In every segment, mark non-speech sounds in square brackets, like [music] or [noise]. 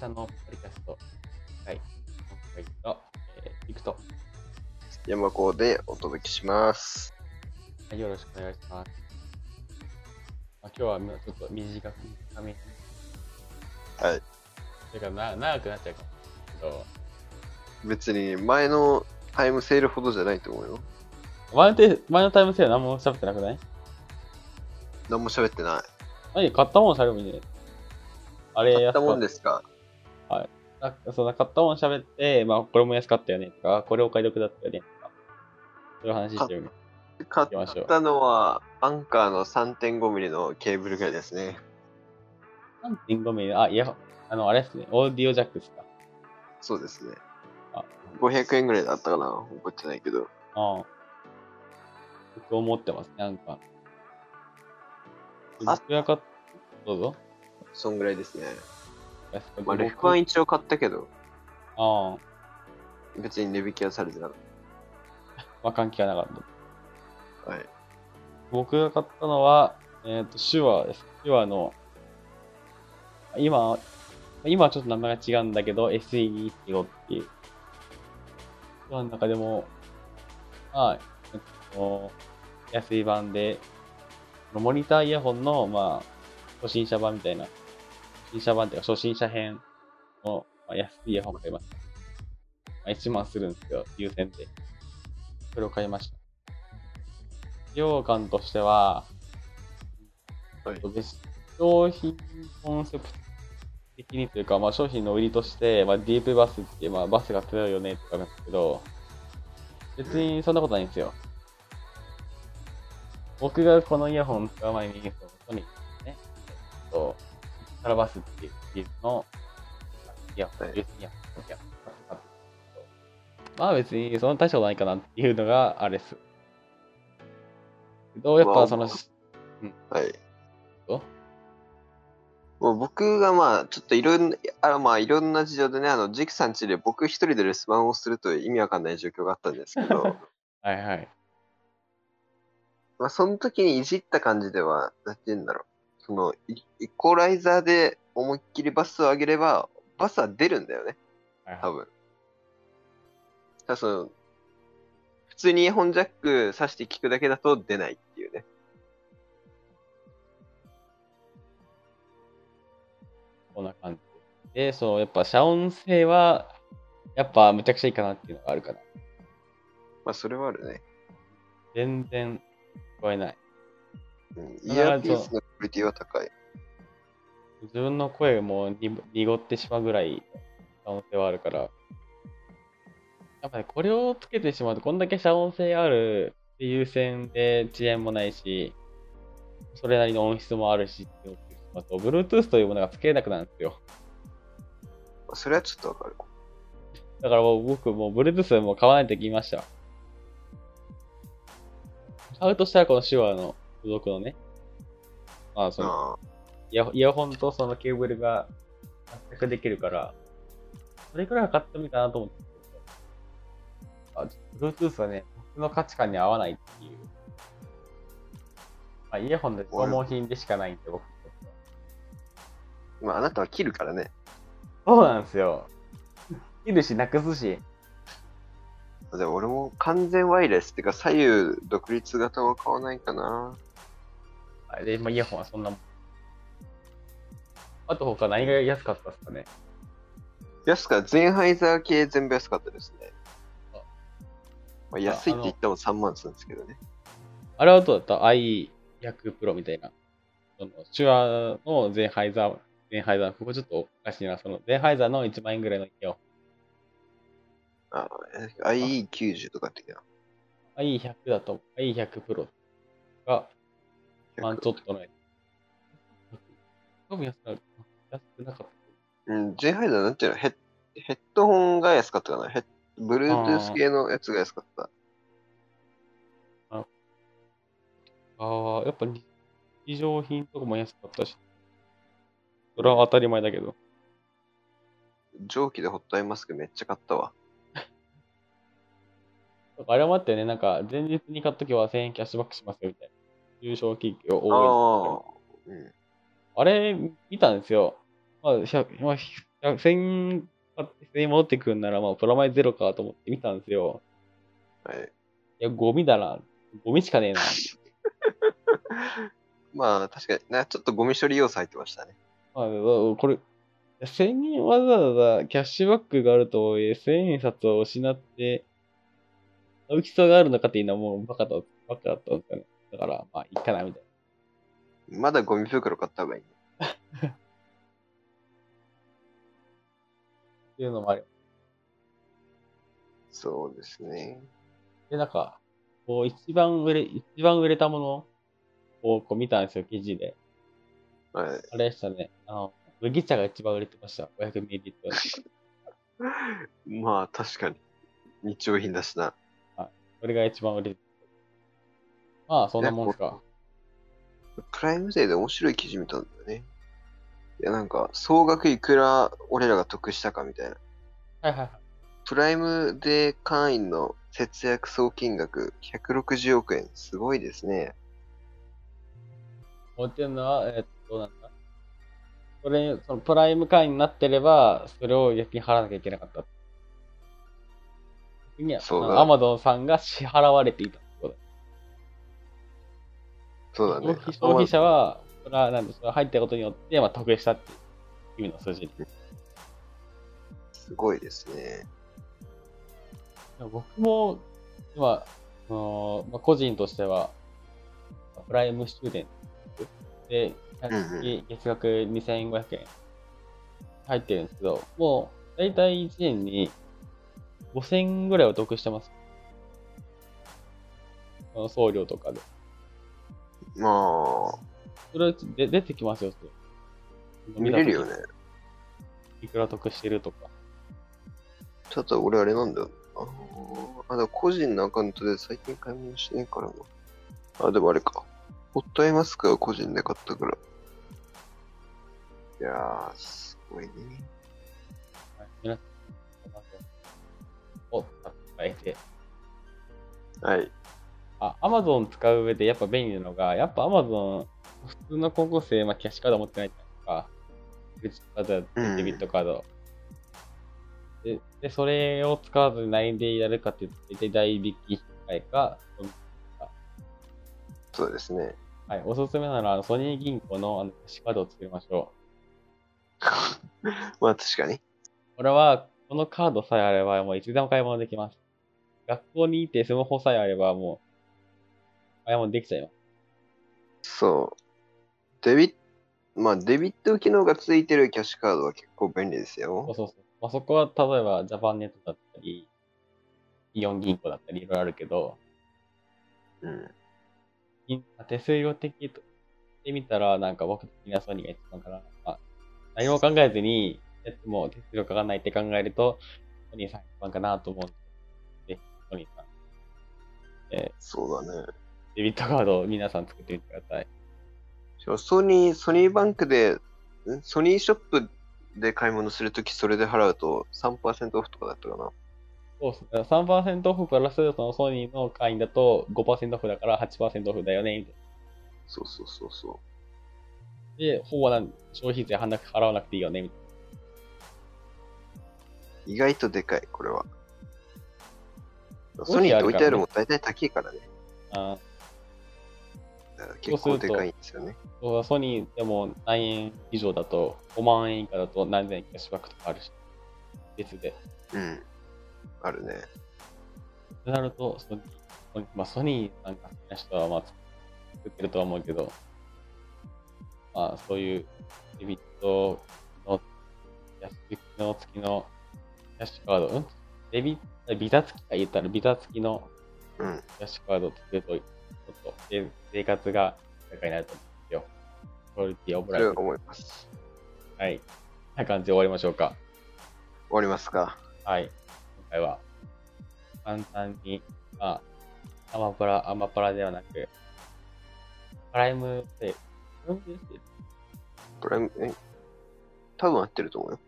々のポッドキャスト。はい。今回と、えー、いくと、山子でお届けします。はいよろしくお願いします。まあ、今日はちょっと短く、短めに。はい。それからな長くなっちゃうかもしれない別に前のタイムセールほどじゃないと思うよ。前のて前のタイムセール何も喋ってなくない？何も喋ってない。何？買ったもん喋るみたいな。あれ買ったもんで。ですか？なんかその買ったもん喋って、まあこれも安かったよねとか、これお買い得だったよねとか、そういう話してるね。買っきましょうたのは、アンカーの 3.5mm のケーブルぐらいですね。3.5ミリ、あ、いや、あの、あれですね、オーディオジャックですか？そうですねあ。500円ぐらいだったかな？覚えてないけど。ああ。僕思ってます、なんか。あ僕が買っどうぞ。そんぐらいですね。まあ、レフ版一応買ったけど、ああ。別に値引きはされてなかっまあ、関係はなかった。た。はい。僕が買ったのは、えっ、と、手話です。手話の、今、今はちょっと名前が違うんだけど、SE215 っていう。手話の中でも、まあ、えっと、安い版で、モニターイヤホンの、まあ、初心者版みたいな、初心者版っていうか初心者編の、まあ、安いイヤホンを買いました。まあ、1万するんですよ、優先で。それを買いました。使用感としては、はいで商品コンセプト的にというか、まあ、商品の売りとして、まあ、ディープバスってまあ、バスが強いよねって言うんですけど、別にそんなことないんですよ。僕がこのイヤホン使う前に、そのソニーね、えっと、カラバスっていうシリーズのいイヤホン、イヤホン使ってたんですけどまあ別にそんな大したことないかなっていうのがあれです。けど、やっまあぱその、はい。どもう僕がまあ、ちょっといろんな、あまあ、いろんな事情でね、あの、ジクさん家で僕一人で留守番をするという意味わかんない状況があったんですけど、[laughs] はいはい。まあ、その時にいじった感じでは、なんて言うんだろう。その、イイコライザーで思いっきりバスを上げれば、バスは出るんだよね、はい多分。ただその、普通にイヤホンジャック挿して聞くだけだと出ないっていうね。こんな感じで。で、そう、やっぱ遮音性は、やっぱむちゃくちゃいいかなっていうのがあるから。まあ、それはあるね。全然聞こえない。うん、イヤーピースのクオリティは高い。自分の声もに濁ってしまうぐらい遮音性はあるから。やっぱりこれをつけてしまうと、こんだけ遮音性あるっていう線で遅延もないし、それなりの音質もあるしっていうのをつけてしまうと、Bluetooth というものがつけれなくなるんですよ。まあそれはちょっとわかる。だからもう僕もう Bluetooth も買わないと言いました。買うとしたらこの手話の付属のね、まあそのあイヤホイヤホンとそのケーブルが全くできるから、それくらいは買ってもいいかなと思ってあ、Bluetooth はね、僕の価値観に合わないっていう。まあ、イヤホンで消耗品でしかないんで、僕まあ、あなたは切るからね。そうなんですよ。切るし、なくすし。でも俺も完全ワイヤレスっていうか左右独立型は買わないかな。あで、まあ、イヤホンはそんなもん。あと他何が安かったですかね？安かゼンハイザー系全部安かったですねあ。まあ、安いって言っても3万するんですけどね。あれはどうだった ?i100 Pro みたいな。その手話のゼンハイザー、ゼンハイザー、ここちょっとおかしいな。そのゼンハイザーの1万円ぐらいのイヤホン。あ、IE90 とかって言う i100 だと、i100 Pro が、まあちょっとのやつ。多分安くなる安くなかった。うん、ゼンハイザーなんていうの？ヘッヘッドホンが安かったかな？ヘッ Bluetooth 系のやつが安かった。ああ、やっぱり日常品とかも安かったし。それは当たり前だけど。蒸気でホットアイマスクめっちゃ買ったわ。[laughs] あれもあったよね。なんか、前日に買っときは1000円キャッシュバックしますよみたいな。優勝企業あ応援。あ。うん。あれ、見たんですよ。まあ、100まあ、や1000円買って1000円戻ってくるんなら、まあ、プラマイゼロかと思って見たんですよ。はい。いや、ゴミだな。ゴミしかねえな。[laughs] まあ、確かにな、ちょっとゴミ処理要素入ってましたね。まあ、これ、1000円わざわざキャッシュバックがあるとはいえ、1000円札を失って、買う必要があるのかっていうのはもうバカだ、バカだったんですよね。だから、まあ、いいかな、みたいな。まだゴミ袋買った方がいいね。[laughs] っていうのもある。そうですね。で、なんか、こう、一番売れ、一番売れたものをこう見たんですよ、記事で。はい。あれでしたね。あの、麦茶が一番売れてました。500ml。[laughs] まあ、確かに。日用品だしな。これが一番売れてまあ、そんなもんすか。プライムデーで面白い記事見たんだよね。いや、なんか、総額いくら俺らが得したかみたいな。はいはいはい。プライムデー会員の節約総金額160億円。すごいですね。思ってるのは、えっと、なんだ？それ、そのプライム会員になってれば、それを逆に払わなきゃいけなかった。そうだアマゾンさんが支払われていた。そうだね消費。者は、それは、なんで、それが入ったことによって、まあ、得したっていう意味の数字。すごいですね。僕も、今、あのまあ、個人としては、プライムスチューデントで、月月額2500円入ってるんですけど、もう、だいたい1年に5000円ぐらいは得してます。送料とかで。まあ、それで出てきますよ、それ見れるよね。。いくら得してるとか。ちょっと俺あれなんだよ。ああ、でも個人のアカウントで最近買い物してねえからな。あ、でもあれか。ホットアイマスクは個人で買ったから。いやー、すごいね。はい、皆さん、を使えて、はい。あ、アマゾン使う上でやっぱ便利なのが、やっぱアマゾン、普通の高校生、まあ、キャッシュカード持ってないじゃないですか。クレジットカードやうんデビットカード。で、でそれを使わずに何でやるかっていうと、大体代引き引換か、そうですね。はい、おすすめなら、ソニー銀行のあのキャッシュカードを作りましょ [laughs] まあ確かに。う。これは、このカードさえあれば、もういつでも買い物できます。学校に行ってスマホさえあれば、もう、買い物できちゃいます。そう。デビッまあデビット機能がついてるキャッシュカードは結構便利ですそうよ。そうそう。まあ、そこは、例えば、ジャパンネットだったり、イオン銀行だったり、いろいろあるけど、うん。銀手数料的としてみたら、なんか僕的にはソニーが一番かな。まあ、何も考えずに、やっても手数料かかんないって考えると、ソニーさん一番かなと思うんで、ソニーさん、そうだね。デビットカードを皆さん作ってみてください。ソニー、ソニーバンクで、ん？ソニーショップで買い物するときそれで払うと3%オフとかだったかな。そうっすね。3%オフプラス、そのソニーの会員だと5%オフだから8%オフだよね、みたいな。そうそうそうそで、ほぼ消費税払わなくていいよね、みたいな。う。意外とでかい、これは。ソニーって置いてあるもん大体高いからね。あーだから結構でかいんですよね。そうソニーでも何円以上だと、5万円以下だと何千円キャッシュバックとかあるし、別で。うん。あるね。となると、ソニー、まあ、ソニーなんか好きな人はまあ作ってるとは思うけど、まあ、そういうデビットの安付きのキャッシュカード、うん？デビビザ付きか言ったらビザ付きのうん。キャッシュカードを作ると、ちょっとせ生活が豊かになると思うんですよ。クオリティオブライフ。思います。はい。な感じで終わりましょうか。終わりますか。はい。今回は、簡単に、まあ、アマプラ、アマプラではなく、プライムセール。プライムセールこれ、え、多分合ってると思うよ。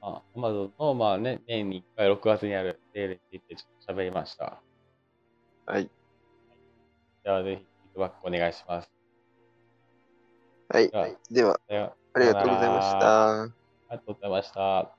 まあ、アマゾンの、まあね、年に1回6月にあるセールについてちょっと喋りました。はい。じゃあ、ぜひ、フィードバックお願いします。はい。では、ではありがとうございました。ありがとうございました。